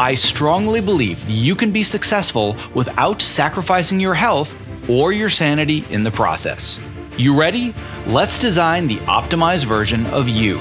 I strongly believe you can be successful without sacrificing your health or your sanity in the process. You ready? Let's design the optimized version of you.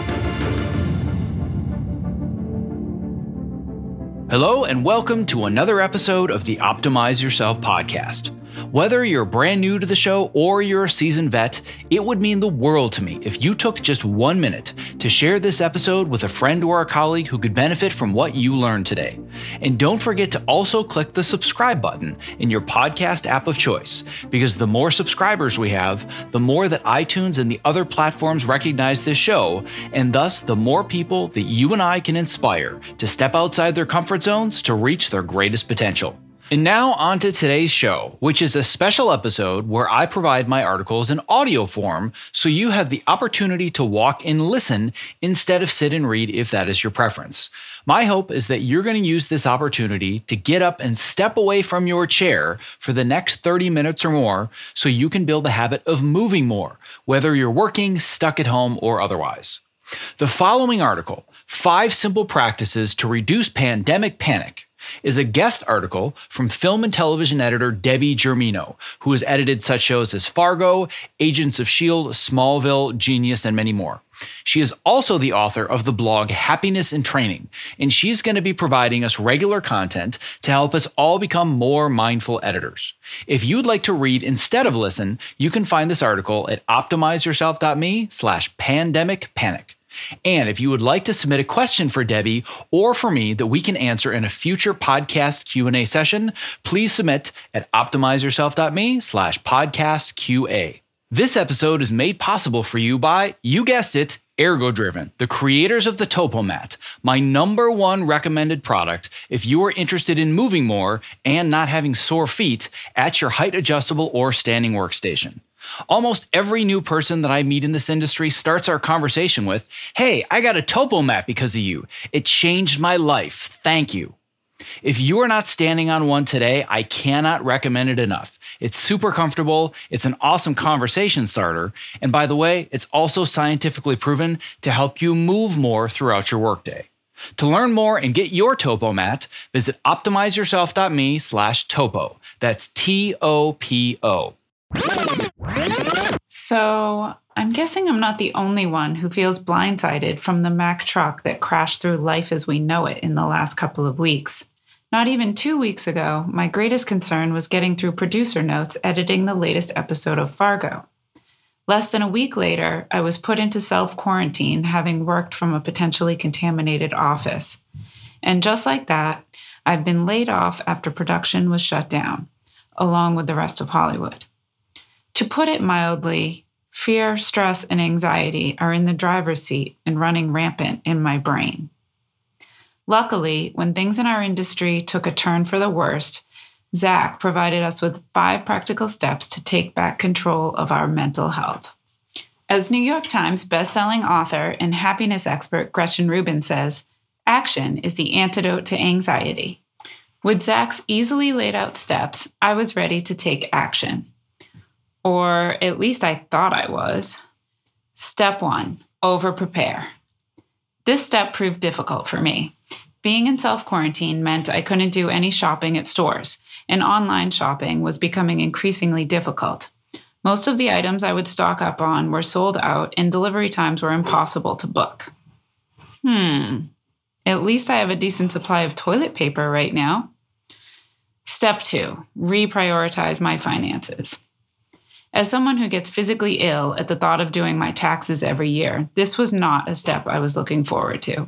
Hello, and welcome to another episode of the Optimize Yourself podcast. Whether you're brand new to the show or you're a seasoned vet, it would mean the world to me if you took just one minute to share this episode with a friend or a colleague who could benefit from what you learned today. And don't forget to also click the subscribe button in your podcast app of choice, because the more subscribers we have, the more that iTunes and the other platforms recognize this show, and thus the more people that you and I can inspire to step outside their comfort zones to reach their greatest potential. And now, on to today's show, which is a special episode where I provide my articles in audio form so you have the opportunity to walk and listen instead of sit and read if that is your preference. My hope is that you're going to use this opportunity to get up and step away from your chair for the next 30 minutes or more so you can build the habit of moving more, whether you're working, stuck at home, or otherwise. The following article, Five Simple Practices to Reduce Pandemic Panic is a guest article from film and television editor Debbie Germino, who has edited such shows as Fargo, Agents of S.H.I.E.L.D., Smallville, Genius, and many more. She is also the author of the blog Happiness in Training, and she's going to be providing us regular content to help us all become more mindful editors. If you'd like to read instead of listen, you can find this article at optimizeyourself.me slash pandemic panic. And if you would like to submit a question for Debbie or for me that we can answer in a future podcast Q&A session, please submit at optimizeyourself.me slash podcast QA. This episode is made possible for you by, you guessed it, Ergodriven, the creators of the Topomat, my number one recommended product if you are interested in moving more and not having sore feet at your height adjustable or standing workstation. Almost every new person that I meet in this industry starts our conversation with, Hey, I got a topo Topomat because of you. It changed my life. Thank you. If you are not standing on one today, I cannot recommend it enough. It's super comfortable, it's an awesome conversation starter, and by the way, it's also scientifically proven to help you move more throughout your workday. To learn more and get your Topomat, visit optimizeyourself.me slash topo. That's T-O-P-O. So I'm guessing I'm not the only one who feels blindsided from the Mack truck that crashed through life as we know it in the last couple of weeks. Not even two weeks ago, my greatest concern was getting through producer notes editing the latest episode of Fargo. Less than a week later, I was put into self quarantine, having worked from a potentially contaminated office. And just like that, I've been laid off after production was shut down, along with the rest of Hollywood. To put it mildly, fear, stress, and anxiety are in the driver's seat and running rampant in my brain. Luckily, when things in our industry took a turn for the worst, Zach provided us with five practical steps to take back control of our mental health. As New York Times bestselling author and happiness expert Gretchen Rubin says, action is the antidote to anxiety. With Zach's easily laid out steps, I was ready to take action or at least I thought I was. Step one over prepare. This step proved difficult for me. Being in self quarantine meant I couldn't do any shopping at stores, and online shopping was becoming increasingly difficult. Most of the items I would stock up on were sold out, and delivery times were impossible to book. Hmm, at least I have a decent supply of toilet paper right now. Step two reprioritize my finances. As someone who gets physically ill at the thought of doing my taxes every year, this was not a step I was looking forward to.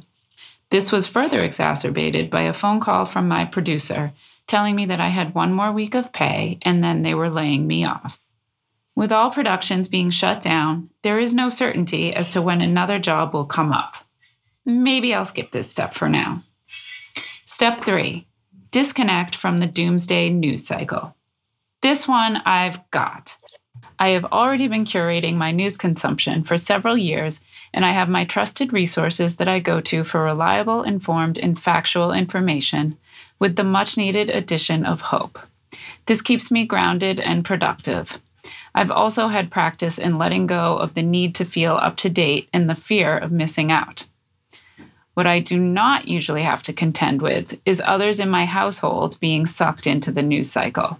This was further exacerbated by a phone call from my producer telling me that I had one more week of pay and then they were laying me off. With all productions being shut down, there is no certainty as to when another job will come up. Maybe I'll skip this step for now. Step three disconnect from the doomsday news cycle. This one I've got. I have already been curating my news consumption for several years, and I have my trusted resources that I go to for reliable, informed, and factual information with the much needed addition of hope. This keeps me grounded and productive. I've also had practice in letting go of the need to feel up to date and the fear of missing out. What I do not usually have to contend with is others in my household being sucked into the news cycle.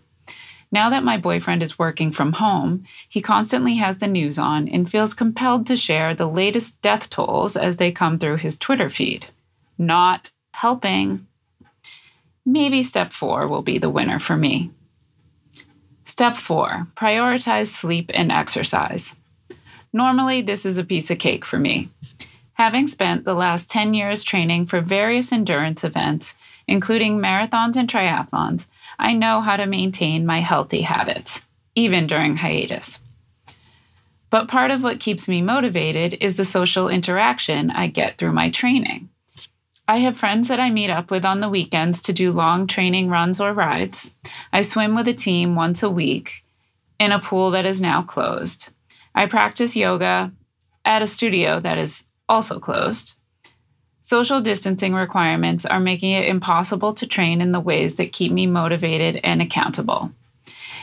Now that my boyfriend is working from home, he constantly has the news on and feels compelled to share the latest death tolls as they come through his Twitter feed. Not helping. Maybe step four will be the winner for me. Step four prioritize sleep and exercise. Normally, this is a piece of cake for me. Having spent the last 10 years training for various endurance events, including marathons and triathlons, I know how to maintain my healthy habits, even during hiatus. But part of what keeps me motivated is the social interaction I get through my training. I have friends that I meet up with on the weekends to do long training runs or rides. I swim with a team once a week in a pool that is now closed. I practice yoga at a studio that is also closed. Social distancing requirements are making it impossible to train in the ways that keep me motivated and accountable.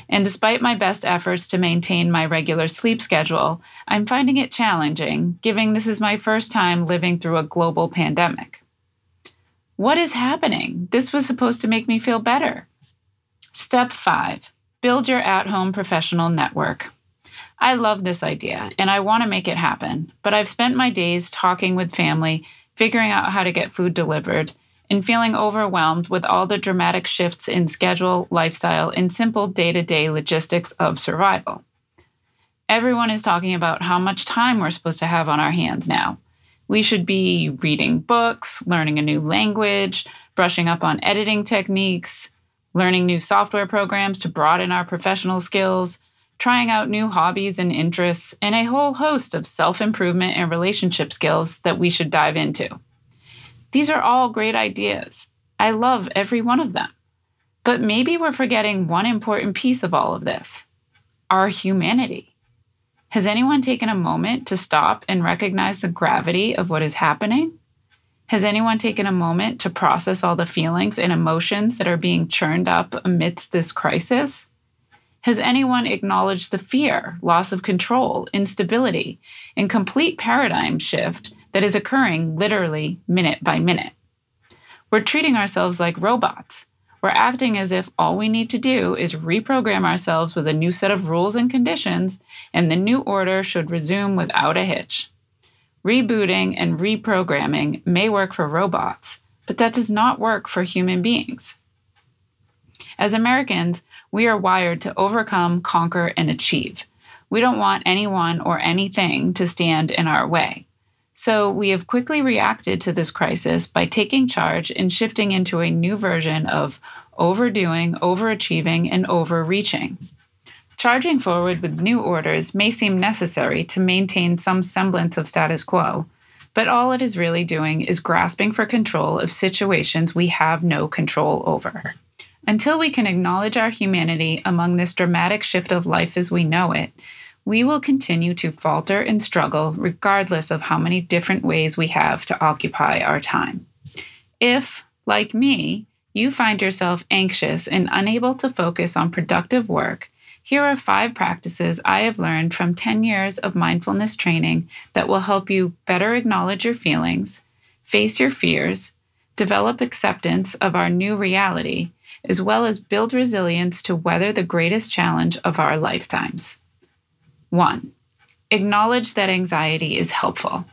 And despite my best efforts to maintain my regular sleep schedule, I'm finding it challenging, given this is my first time living through a global pandemic. What is happening? This was supposed to make me feel better. Step five build your at home professional network. I love this idea and I want to make it happen, but I've spent my days talking with family figuring out how to get food delivered, and feeling overwhelmed with all the dramatic shifts in schedule, lifestyle, and simple day to day logistics of survival. Everyone is talking about how much time we're supposed to have on our hands now. We should be reading books, learning a new language, brushing up on editing techniques, learning new software programs to broaden our professional skills, trying out new hobbies and interests, and a whole host of self improvement and relationship skills that we should dive into. These are all great ideas. I love every one of them. But maybe we're forgetting one important piece of all of this our humanity. Has anyone taken a moment to stop and recognize the gravity of what is happening? Has anyone taken a moment to process all the feelings and emotions that are being churned up amidst this crisis? Has anyone acknowledged the fear, loss of control, instability, and complete paradigm shift that is occurring literally minute by minute? We're treating ourselves like robots. We're acting as if all we need to do is reprogram ourselves with a new set of rules and conditions, and the new order should resume without a hitch. Rebooting and reprogramming may work for robots, but that does not work for human beings. As Americans, we are wired to overcome, conquer, and achieve. We don't want anyone or anything to stand in our way. So we have quickly reacted to this crisis by taking charge and shifting into a new version of overdoing, overachieving, and overreaching. Charging forward with new orders may seem necessary to maintain some semblance of status quo, but all it is really doing is grasping for control of situations we have no control over. Until we can acknowledge our humanity among this dramatic shift of life as we know it, we will continue to falter and struggle regardless of how many different ways we have to occupy our time. If, like me, you find yourself anxious and unable to focus on productive work, here are five practices I have learned from 10 years of mindfulness training that will help you better acknowledge your feelings, face your fears, develop acceptance of our new reality, as well as build resilience to weather the greatest challenge of our lifetimes. 1. Acknowledge that anxiety is helpful.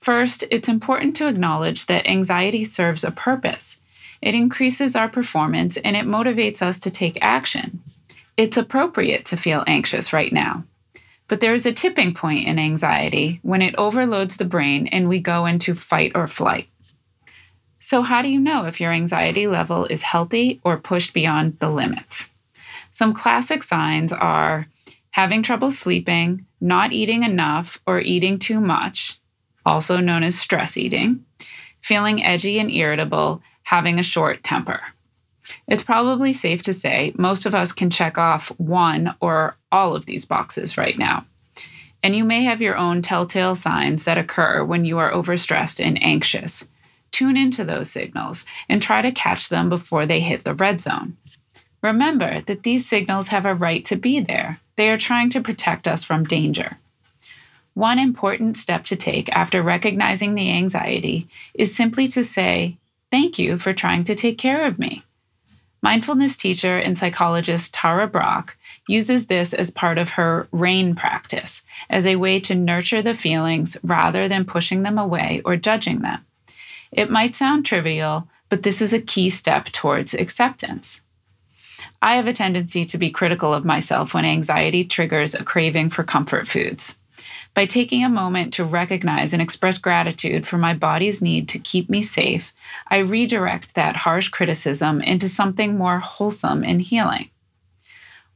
First, it's important to acknowledge that anxiety serves a purpose. It increases our performance and it motivates us to take action. It's appropriate to feel anxious right now. But there is a tipping point in anxiety when it overloads the brain and we go into fight or flight. So, how do you know if your anxiety level is healthy or pushed beyond the limits? Some classic signs are having trouble sleeping, not eating enough or eating too much, also known as stress eating, feeling edgy and irritable, having a short temper. It's probably safe to say most of us can check off one or all of these boxes right now. And you may have your own telltale signs that occur when you are overstressed and anxious. Tune into those signals and try to catch them before they hit the red zone. Remember that these signals have a right to be there. They are trying to protect us from danger. One important step to take after recognizing the anxiety is simply to say, Thank you for trying to take care of me. Mindfulness teacher and psychologist Tara Brach uses this as part of her RAIN practice as a way to nurture the feelings rather than pushing them away or judging them. It might sound trivial, but this is a key step towards acceptance. I have a tendency to be critical of myself when anxiety triggers a craving for comfort foods. By taking a moment to recognize and express gratitude for my body's need to keep me safe, I redirect that harsh criticism into something more wholesome and healing.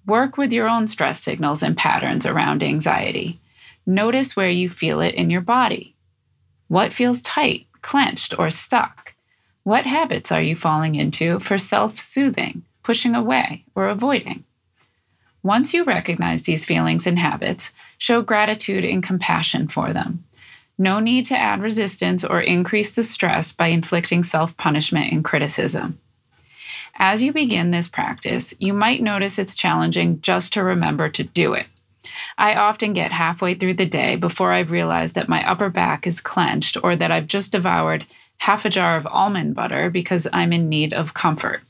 Work with your own stress signals and patterns around anxiety. Notice where you feel it in your body. What feels tight, clenched, or stuck? What habits are you falling into for self soothing? pushing away, or avoiding. Once you recognize these feelings and habits, show gratitude and compassion for them. No need to add resistance or increase the stress by inflicting self punishment and criticism. As you begin this practice, you might notice it's challenging just to remember to do it. I often get halfway through the day before I've realized that my upper back is clenched or that I've just devoured half a jar of almond butter because I'm in need of comfort.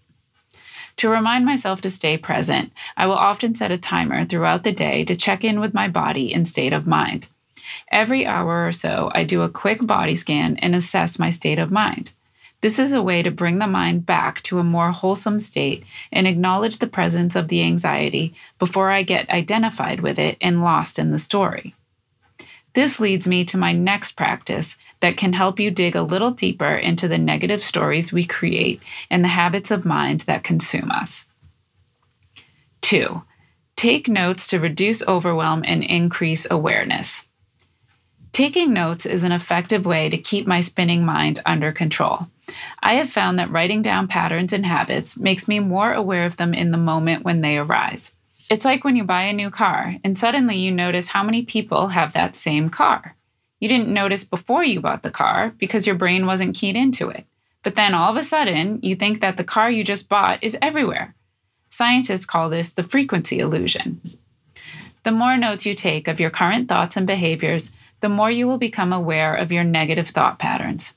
To remind myself to stay present, I will often set a timer throughout the day to check in with my body and state of mind. Every hour or so, I do a quick body scan and assess my state of mind. This is a way to bring the mind back to a more wholesome state and acknowledge the presence of the anxiety before I get identified with it and lost in the story. This leads me to my next practice that can help you dig a little deeper into the negative stories we create and the habits of mind that consume us. Two, take notes to reduce overwhelm and increase awareness. Taking notes is an effective way to keep my spinning mind under control. I have found that writing down patterns and habits makes me more aware of them in the moment when they arise. It's like when you buy a new car and suddenly you notice how many people have that same car. You didn't notice before you bought the car because your brain wasn't keyed into it. But then all of a sudden, you think that the car you just bought is everywhere. Scientists call this the frequency illusion. The more notes you take of your current thoughts and behaviors, the more you will become aware of your negative thought patterns.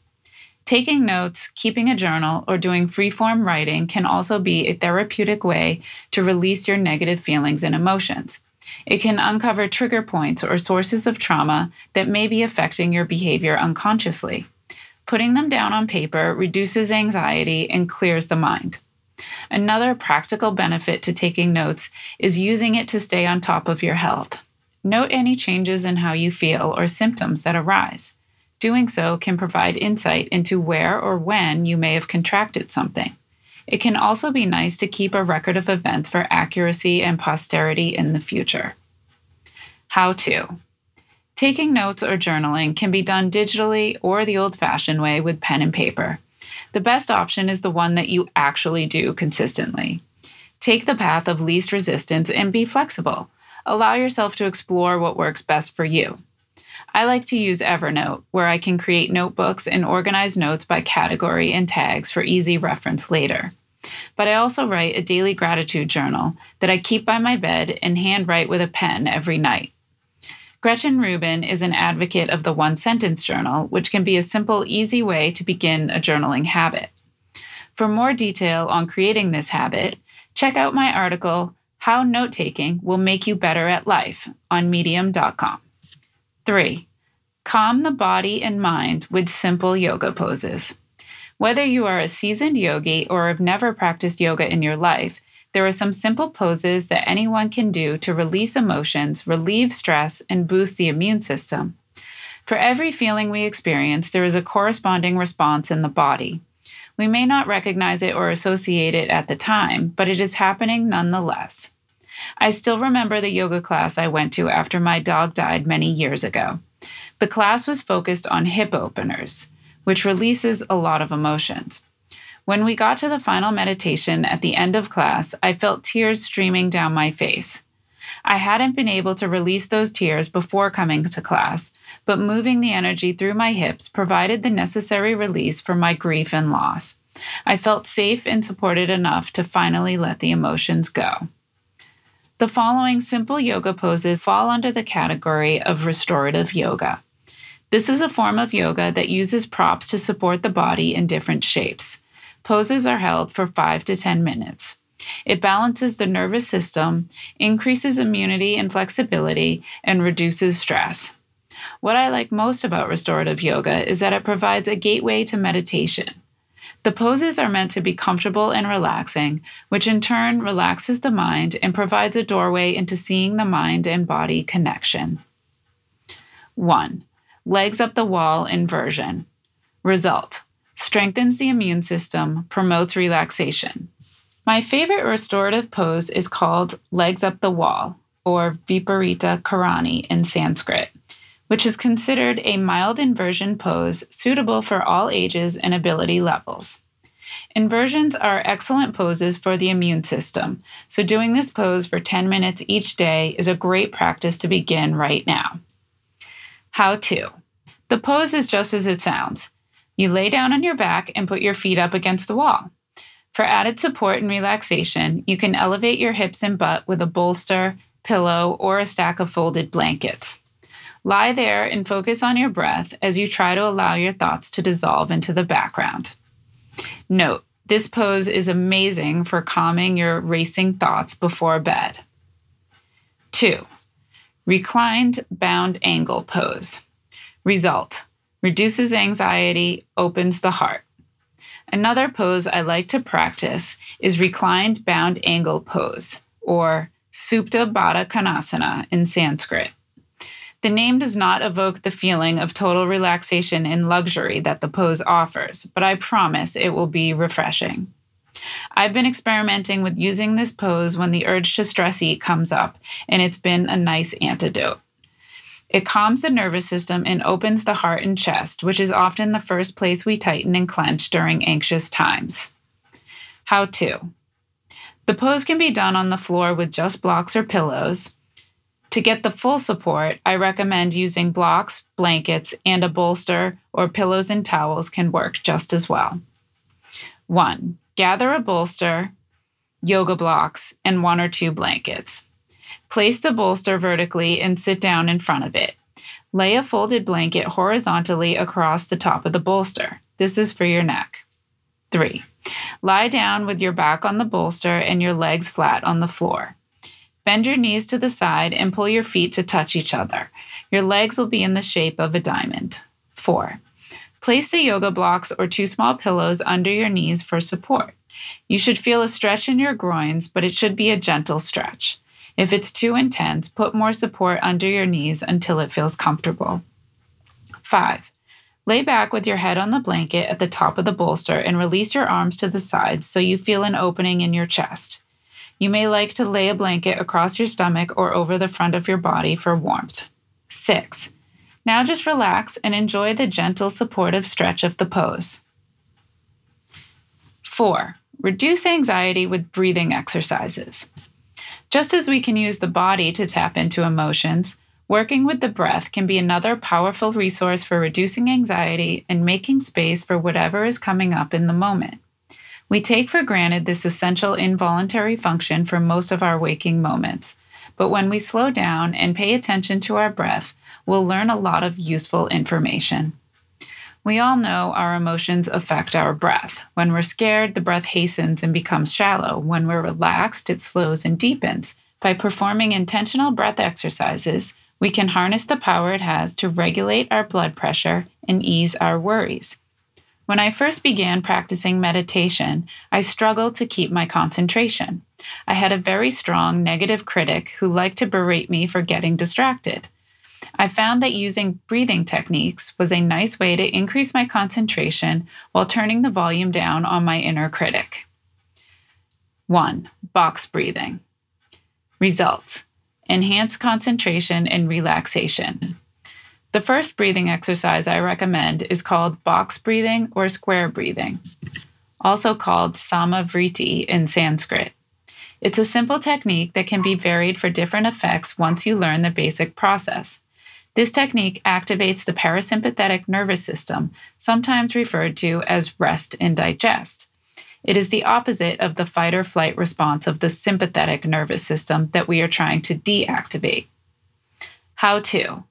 Taking notes, keeping a journal, or doing freeform writing can also be a therapeutic way to release your negative feelings and emotions. It can uncover trigger points or sources of trauma that may be affecting your behavior unconsciously. Putting them down on paper reduces anxiety and clears the mind. Another practical benefit to taking notes is using it to stay on top of your health. Note any changes in how you feel or symptoms that arise. Doing so can provide insight into where or when you may have contracted something. It can also be nice to keep a record of events for accuracy and posterity in the future. How to Taking notes or journaling can be done digitally or the old fashioned way with pen and paper. The best option is the one that you actually do consistently. Take the path of least resistance and be flexible. Allow yourself to explore what works best for you. I like to use Evernote, where I can create notebooks and organize notes by category and tags for easy reference later. But I also write a daily gratitude journal that I keep by my bed and handwrite with a pen every night. Gretchen Rubin is an advocate of the one sentence journal, which can be a simple, easy way to begin a journaling habit. For more detail on creating this habit, check out my article, How Note Taking Will Make You Better at Life, on medium.com. Three, calm the body and mind with simple yoga poses. Whether you are a seasoned yogi or have never practiced yoga in your life, there are some simple poses that anyone can do to release emotions, relieve stress, and boost the immune system. For every feeling we experience, there is a corresponding response in the body. We may not recognize it or associate it at the time, but it is happening nonetheless. I still remember the yoga class I went to after my dog died many years ago. The class was focused on hip openers, which releases a lot of emotions. When we got to the final meditation at the end of class, I felt tears streaming down my face. I hadn't been able to release those tears before coming to class, but moving the energy through my hips provided the necessary release for my grief and loss. I felt safe and supported enough to finally let the emotions go. The following simple yoga poses fall under the category of restorative yoga. This is a form of yoga that uses props to support the body in different shapes. Poses are held for 5 to 10 minutes. It balances the nervous system, increases immunity and flexibility, and reduces stress. What I like most about restorative yoga is that it provides a gateway to meditation. The poses are meant to be comfortable and relaxing, which in turn relaxes the mind and provides a doorway into seeing the mind and body connection. 1. Legs up the wall inversion. Result strengthens the immune system, promotes relaxation. My favorite restorative pose is called legs up the wall, or Viparita Karani in Sanskrit, which is considered a mild inversion pose suitable for all ages and ability levels. Inversions are excellent poses for the immune system, so doing this pose for 10 minutes each day is a great practice to begin right now. How to? The pose is just as it sounds. You lay down on your back and put your feet up against the wall. For added support and relaxation, you can elevate your hips and butt with a bolster, pillow, or a stack of folded blankets. Lie there and focus on your breath as you try to allow your thoughts to dissolve into the background. Note, this pose is amazing for calming your racing thoughts before bed. 2. Reclined bound angle pose. Result reduces anxiety, opens the heart. Another pose I like to practice is reclined bound angle pose, or Supta Baddha Konasana in Sanskrit. The name does not evoke the feeling of total relaxation and luxury that the pose offers, but I promise it will be refreshing. I've been experimenting with using this pose when the urge to stress eat comes up, and it's been a nice antidote. It calms the nervous system and opens the heart and chest, which is often the first place we tighten and clench during anxious times. How to? The pose can be done on the floor with just blocks or pillows. To get the full support, I recommend using blocks, blankets, and a bolster or pillows and towels can work just as well. 1. Gather a bolster, yoga blocks, and one or two blankets. Place the bolster vertically and sit down in front of it. Lay a folded blanket horizontally across the top of the bolster. This is for your neck. 3. Lie down with your back on the bolster and your legs flat on the floor. Bend your knees to the side and pull your feet to touch each other. Your legs will be in the shape of a diamond. 4. Place the yoga blocks or two small pillows under your knees for support. You should feel a stretch in your groins, but it should be a gentle stretch. If it's too intense, put more support under your knees until it feels comfortable. 5. Lay back with your head on the blanket at the top of the bolster and release your arms to the sides so you feel an opening in your chest. You may like to lay a blanket across your stomach or over the front of your body for warmth. 6. Now just relax and enjoy the gentle supportive stretch of the pose. 4. Reduce anxiety with breathing exercises. Just as we can use the body to tap into emotions, working with the breath can be another powerful resource for reducing anxiety and making space for whatever is coming up in the moment. We take for granted this essential involuntary function for most of our waking moments, but when we slow down and pay attention to our breath, we'll learn a lot of useful information. We all know our emotions affect our breath. When we're scared, the breath hastens and becomes shallow. When we're relaxed, it slows and deepens. By performing intentional breath exercises, we can harness the power it has to regulate our blood pressure and ease our worries. When I first began practicing meditation, I struggled to keep my concentration. I had a very strong negative critic who liked to berate me for getting distracted. I found that using breathing techniques was a nice way to increase my concentration while turning the volume down on my inner critic. 1. Box breathing. Results Enhanced concentration and relaxation. The first breathing exercise I recommend is called box breathing or square breathing. also called samavriti in Sanskrit. It's a simple technique that can be varied for different effects once you learn the basic process. This technique activates the parasympathetic nervous system, sometimes referred to as rest and digest. It is the opposite of the fight or flight response of the sympathetic nervous system that we are trying to deactivate. How to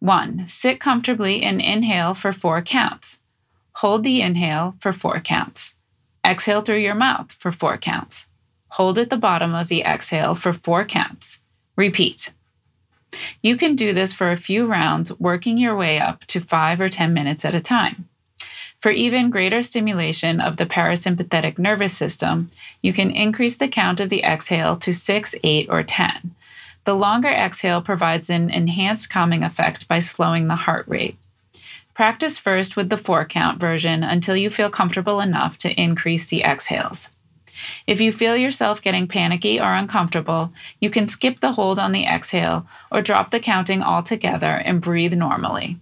1. Sit comfortably and inhale for four counts. Hold the inhale for four counts. Exhale through your mouth for four counts. Hold at the bottom of the exhale for four counts. Repeat. You can do this for a few rounds, working your way up to five or 10 minutes at a time. For even greater stimulation of the parasympathetic nervous system, you can increase the count of the exhale to 6, 8, or 10. The longer exhale provides an enhanced calming effect by slowing the heart rate. Practice first with the four count version until you feel comfortable enough to increase the exhales. If you feel yourself getting panicky or uncomfortable, you can skip the hold on the exhale or drop the counting altogether and breathe normally.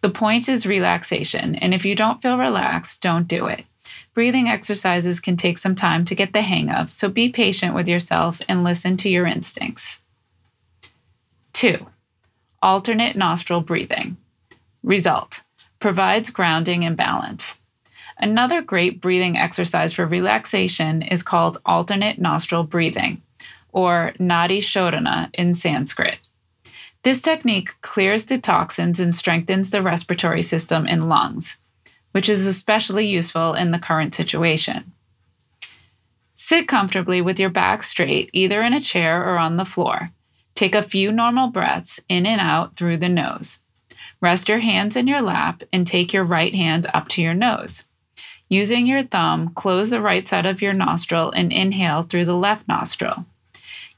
The point is relaxation, and if you don't feel relaxed, don't do it. Breathing exercises can take some time to get the hang of, so be patient with yourself and listen to your instincts. 2. Alternate nostril breathing. Result provides grounding and balance. Another great breathing exercise for relaxation is called alternate nostril breathing, or Nadi Shodhana in Sanskrit. This technique clears the toxins and strengthens the respiratory system and lungs, which is especially useful in the current situation. Sit comfortably with your back straight, either in a chair or on the floor. Take a few normal breaths in and out through the nose. Rest your hands in your lap and take your right hand up to your nose. Using your thumb, close the right side of your nostril and inhale through the left nostril.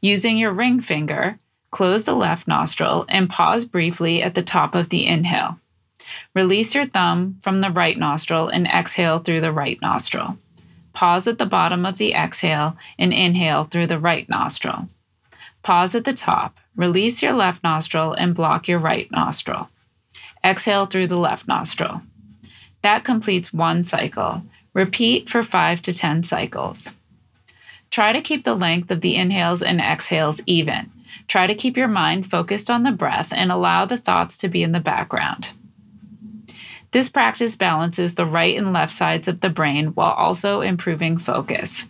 Using your ring finger, Close the left nostril and pause briefly at the top of the inhale. Release your thumb from the right nostril and exhale through the right nostril. Pause at the bottom of the exhale and inhale through the right nostril. Pause at the top, release your left nostril and block your right nostril. Exhale through the left nostril. That completes one cycle. Repeat for 5 to 10 cycles. Try to keep the length of the inhales and exhales even Try to keep your mind focused on the breath and allow the thoughts to be in the background. This practice balances the right and left sides of the brain while also improving focus.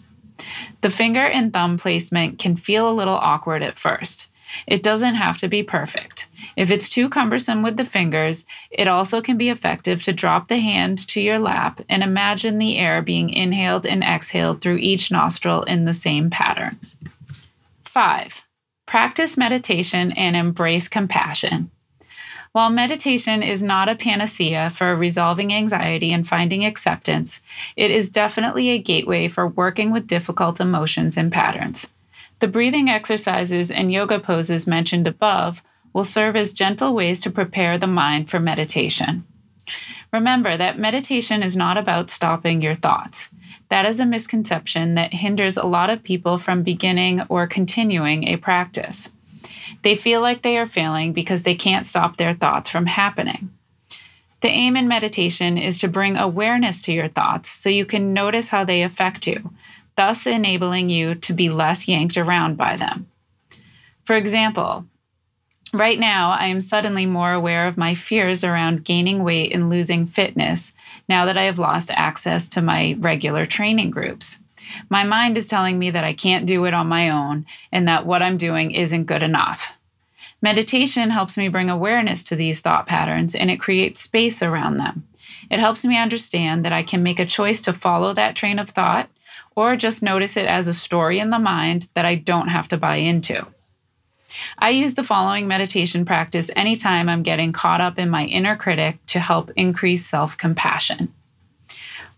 The finger and thumb placement can feel a little awkward at first. It doesn't have to be perfect. If it's too cumbersome with the fingers, it also can be effective to drop the hand to your lap and imagine the air being inhaled and exhaled through each nostril in the same pattern. 5. Practice meditation and embrace compassion. While meditation is not a panacea for resolving anxiety and finding acceptance, it is definitely a gateway for working with difficult emotions and patterns. The breathing exercises and yoga poses mentioned above will serve as gentle ways to prepare the mind for meditation. Remember that meditation is not about stopping your thoughts. That is a misconception that hinders a lot of people from beginning or continuing a practice. They feel like they are failing because they can't stop their thoughts from happening. The aim in meditation is to bring awareness to your thoughts so you can notice how they affect you, thus enabling you to be less yanked around by them. For example, right now I am suddenly more aware of my fears around gaining weight and losing fitness now that I have lost access to my regular training groups. My mind is telling me that I can't do it on my own and that what I'm doing isn't good enough. Meditation helps me bring awareness to these thought patterns and it creates space around them. It helps me understand that I can make a choice to follow that train of thought or just notice it as a story in the mind that I don't have to buy into. I use the following meditation practice anytime I'm getting caught up in my inner critic to help increase self compassion.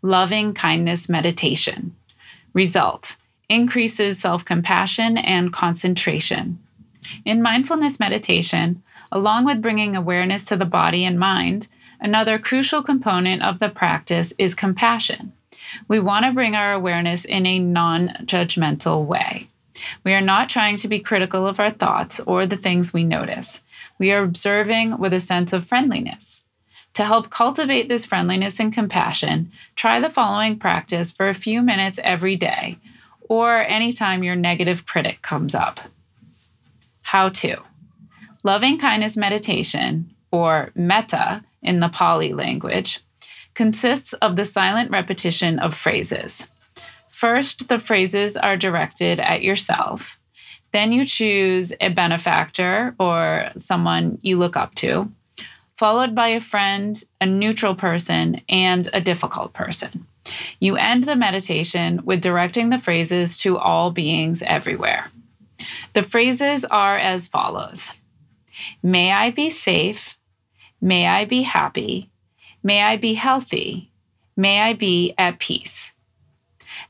Loving kindness meditation. Result increases self compassion and concentration. In mindfulness meditation, along with bringing awareness to the body and mind, another crucial component of the practice is compassion. We want to bring our awareness in a non judgmental way. We are not trying to be critical of our thoughts or the things we notice. We are observing with a sense of friendliness. To help cultivate this friendliness and compassion, try the following practice for a few minutes every day or anytime your negative critic comes up. How to Loving kindness meditation, or metta in the Pali language, consists of the silent repetition of phrases. First, the phrases are directed at yourself. Then you choose a benefactor or someone you look up to, followed by a friend, a neutral person, and a difficult person. You end the meditation with directing the phrases to all beings everywhere. The phrases are as follows May I be safe. May I be happy. May I be healthy. May I be at peace.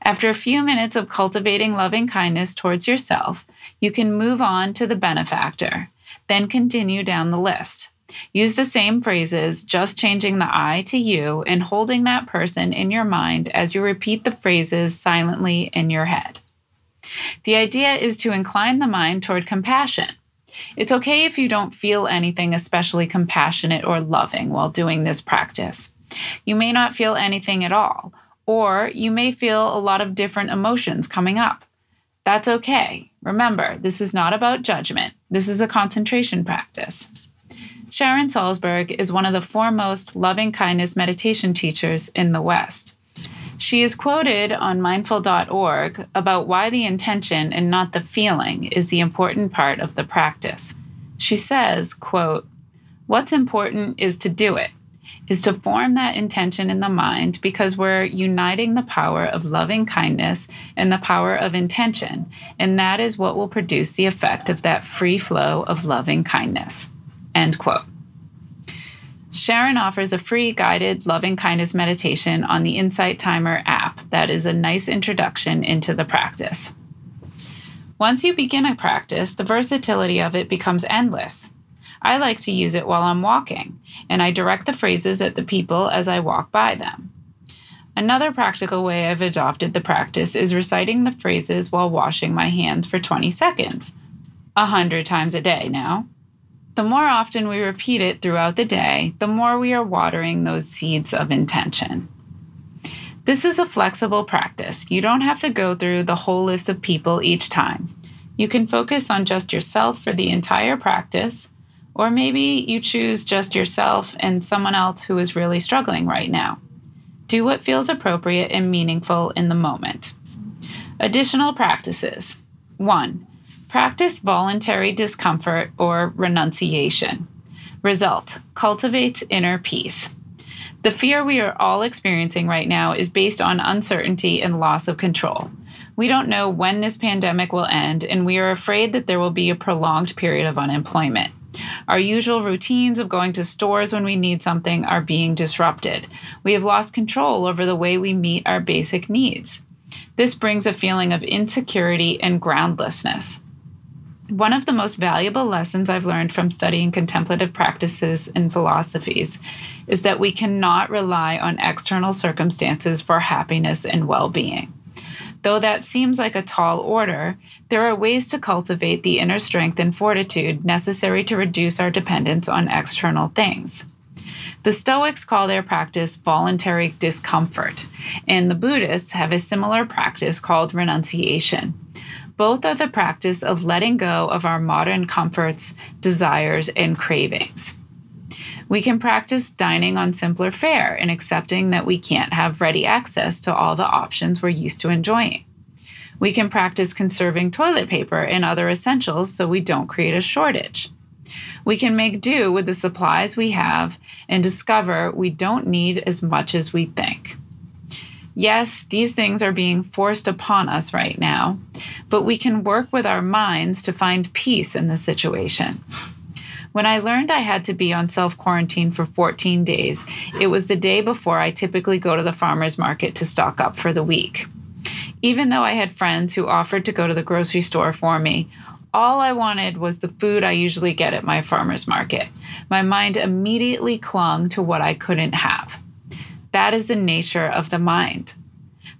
After a few minutes of cultivating loving kindness towards yourself, you can move on to the benefactor, then continue down the list. Use the same phrases, just changing the I to you and holding that person in your mind as you repeat the phrases silently in your head. The idea is to incline the mind toward compassion. It's okay if you don't feel anything especially compassionate or loving while doing this practice. You may not feel anything at all, or you may feel a lot of different emotions coming up. That's okay. Remember, this is not about judgment, this is a concentration practice. Sharon Salzberg is one of the foremost loving kindness meditation teachers in the West. She is quoted on mindful.org about why the intention and not the feeling is the important part of the practice. She says, quote, "What's important is to do it is to form that intention in the mind because we're uniting the power of loving kindness and the power of intention. And that is what will produce the effect of that free flow of loving kindness. End quote. Sharon offers a free guided loving kindness meditation on the Insight Timer app that is a nice introduction into the practice. Once you begin a practice, the versatility of it becomes endless. I like to use it while I'm walking, and I direct the phrases at the people as I walk by them. Another practical way I've adopted the practice is reciting the phrases while washing my hands for 20 seconds, a hundred times a day now. The more often we repeat it throughout the day, the more we are watering those seeds of intention. This is a flexible practice. You don't have to go through the whole list of people each time. You can focus on just yourself for the entire practice or maybe you choose just yourself and someone else who is really struggling right now. Do what feels appropriate and meaningful in the moment. Additional practices 1. Practice voluntary discomfort or renunciation. Result Cultivates inner peace. The fear we are all experiencing right now is based on uncertainty and loss of control. We don't know when this pandemic will end, and we are afraid that there will be a prolonged period of unemployment. Our usual routines of going to stores when we need something are being disrupted. We have lost control over the way we meet our basic needs. This brings a feeling of insecurity and groundlessness. One of the most valuable lessons I've learned from studying contemplative practices and philosophies is that we cannot rely on external circumstances for happiness and well being. Though that seems like a tall order, there are ways to cultivate the inner strength and fortitude necessary to reduce our dependence on external things. The Stoics call their practice voluntary discomfort, and the Buddhists have a similar practice called renunciation. Both are the practice of letting go of our modern comforts, desires, and cravings. We can practice dining on simpler fare and accepting that we can't have ready access to all the options we're used to enjoying. We can practice conserving toilet paper and other essentials so we don't create a shortage. We can make do with the supplies we have and discover we don't need as much as we think. Yes, these things are being forced upon us right now, but we can work with our minds to find peace in the situation. When I learned I had to be on self quarantine for 14 days, it was the day before I typically go to the farmer's market to stock up for the week. Even though I had friends who offered to go to the grocery store for me, all I wanted was the food I usually get at my farmer's market. My mind immediately clung to what I couldn't have. That is the nature of the mind.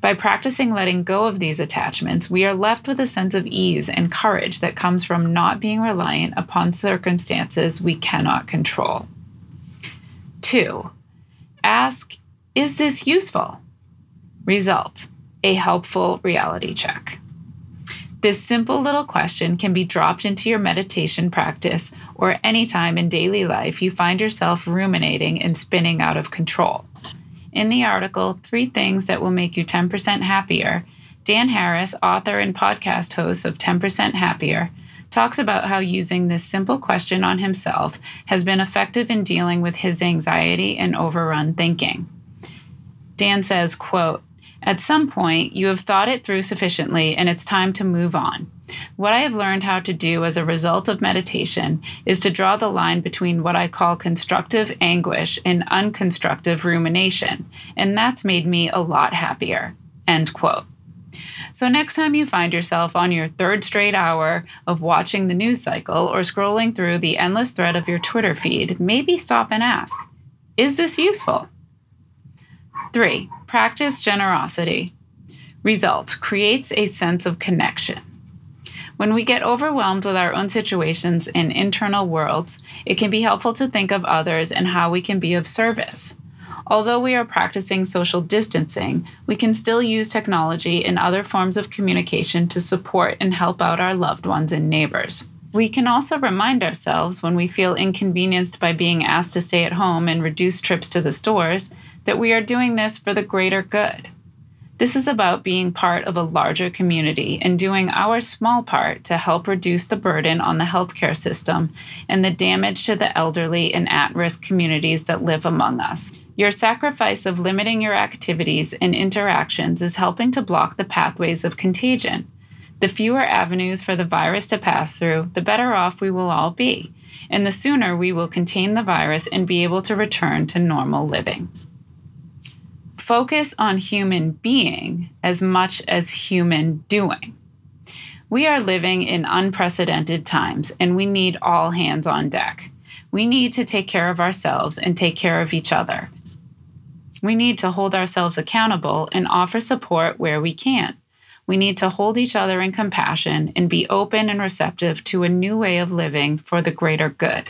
By practicing letting go of these attachments, we are left with a sense of ease and courage that comes from not being reliant upon circumstances we cannot control. Two, ask, is this useful? Result, a helpful reality check. This simple little question can be dropped into your meditation practice or any time in daily life you find yourself ruminating and spinning out of control. In the article, Three Things That Will Make You 10% Happier, Dan Harris, author and podcast host of 10% Happier, talks about how using this simple question on himself has been effective in dealing with his anxiety and overrun thinking. Dan says, quote, at some point, you have thought it through sufficiently and it's time to move on. What I have learned how to do as a result of meditation is to draw the line between what I call constructive anguish and unconstructive rumination, and that's made me a lot happier. End quote. So, next time you find yourself on your third straight hour of watching the news cycle or scrolling through the endless thread of your Twitter feed, maybe stop and ask Is this useful? Three, practice generosity. Result creates a sense of connection. When we get overwhelmed with our own situations and internal worlds, it can be helpful to think of others and how we can be of service. Although we are practicing social distancing, we can still use technology and other forms of communication to support and help out our loved ones and neighbors. We can also remind ourselves when we feel inconvenienced by being asked to stay at home and reduce trips to the stores that we are doing this for the greater good. This is about being part of a larger community and doing our small part to help reduce the burden on the healthcare system and the damage to the elderly and at risk communities that live among us. Your sacrifice of limiting your activities and interactions is helping to block the pathways of contagion. The fewer avenues for the virus to pass through, the better off we will all be, and the sooner we will contain the virus and be able to return to normal living. Focus on human being as much as human doing. We are living in unprecedented times, and we need all hands on deck. We need to take care of ourselves and take care of each other. We need to hold ourselves accountable and offer support where we can. We need to hold each other in compassion and be open and receptive to a new way of living for the greater good.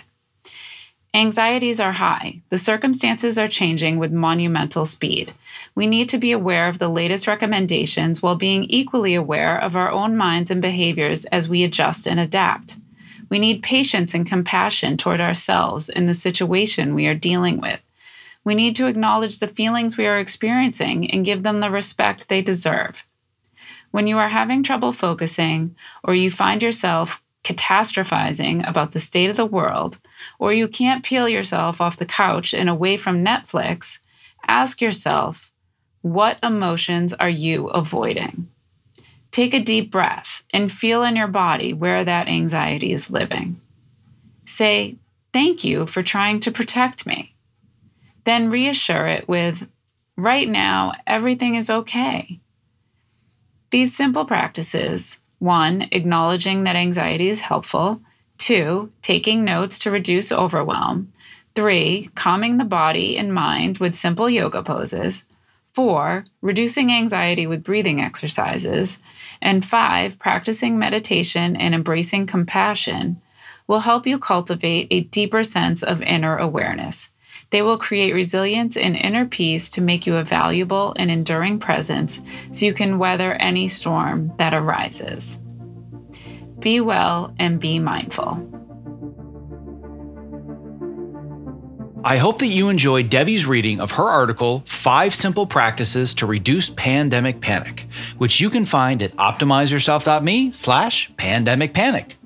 Anxieties are high. The circumstances are changing with monumental speed. We need to be aware of the latest recommendations while being equally aware of our own minds and behaviors as we adjust and adapt. We need patience and compassion toward ourselves in the situation we are dealing with. We need to acknowledge the feelings we are experiencing and give them the respect they deserve. When you are having trouble focusing or you find yourself catastrophizing about the state of the world, or you can't peel yourself off the couch and away from Netflix, ask yourself, what emotions are you avoiding? Take a deep breath and feel in your body where that anxiety is living. Say, Thank you for trying to protect me. Then reassure it with, right now, everything is okay. These simple practices one, acknowledging that anxiety is helpful, two, taking notes to reduce overwhelm, three, calming the body and mind with simple yoga poses, four, reducing anxiety with breathing exercises, and five, practicing meditation and embracing compassion will help you cultivate a deeper sense of inner awareness. They will create resilience and inner peace to make you a valuable and enduring presence so you can weather any storm that arises. Be well and be mindful. I hope that you enjoyed Debbie's reading of her article, Five Simple Practices to Reduce Pandemic Panic, which you can find at optimizeyourself.me slash pandemic panic.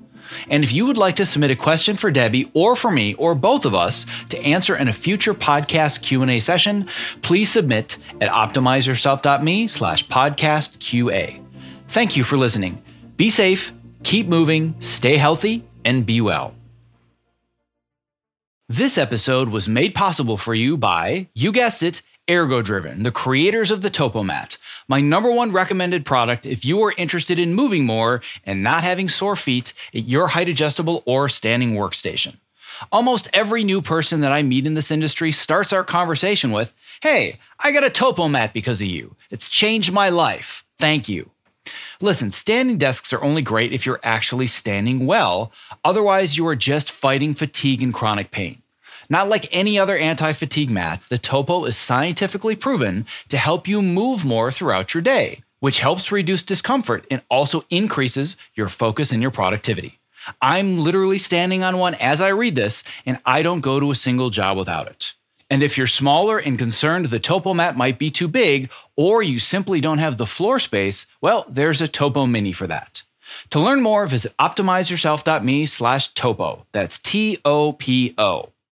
And if you would like to submit a question for Debbie or for me or both of us to answer in a future podcast Q&A session, please submit at optimizeyourself.me slash podcast QA. Thank you for listening. Be safe, keep moving, stay healthy, and be well. This episode was made possible for you by, you guessed it, Ergo Driven, the creators of the Topomat, my number one recommended product if you are interested in moving more and not having sore feet at your height adjustable or standing workstation. Almost every new person that I meet in this industry starts our conversation with, Hey, I got a Topomat because of you. It's changed my life. Thank you. Listen, standing desks are only great if you're actually standing well. Otherwise, you are just fighting fatigue and chronic pain. Not like any other anti fatigue mat, the Topo is scientifically proven to help you move more throughout your day, which helps reduce discomfort and also increases your focus and your productivity. I'm literally standing on one as I read this, and I don't go to a single job without it. And if you're smaller and concerned the Topo mat might be too big, or you simply don't have the floor space, well, there's a Topo Mini for that. To learn more, visit optimizeyourself.me slash topo. That's T O P O.